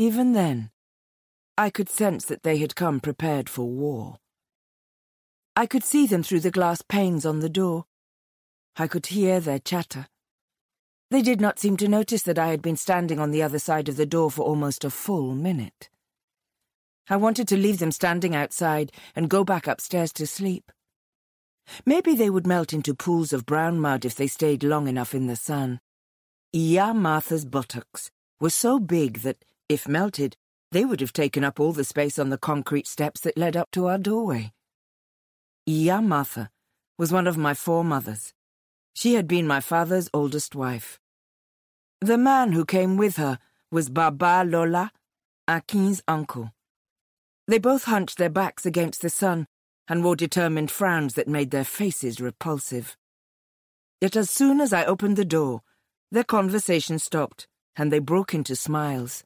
Even then, I could sense that they had come prepared for war. I could see them through the glass panes on the door. I could hear their chatter. They did not seem to notice that I had been standing on the other side of the door for almost a full minute. I wanted to leave them standing outside and go back upstairs to sleep. Maybe they would melt into pools of brown mud if they stayed long enough in the sun. Iya Martha's buttocks were so big that, if melted, they would have taken up all the space on the concrete steps that led up to our doorway. Iya Martha was one of my four mothers. She had been my father's oldest wife. The man who came with her was Baba Lola, Akin's uncle. They both hunched their backs against the sun and wore determined frowns that made their faces repulsive. Yet as soon as I opened the door, their conversation stopped, and they broke into smiles.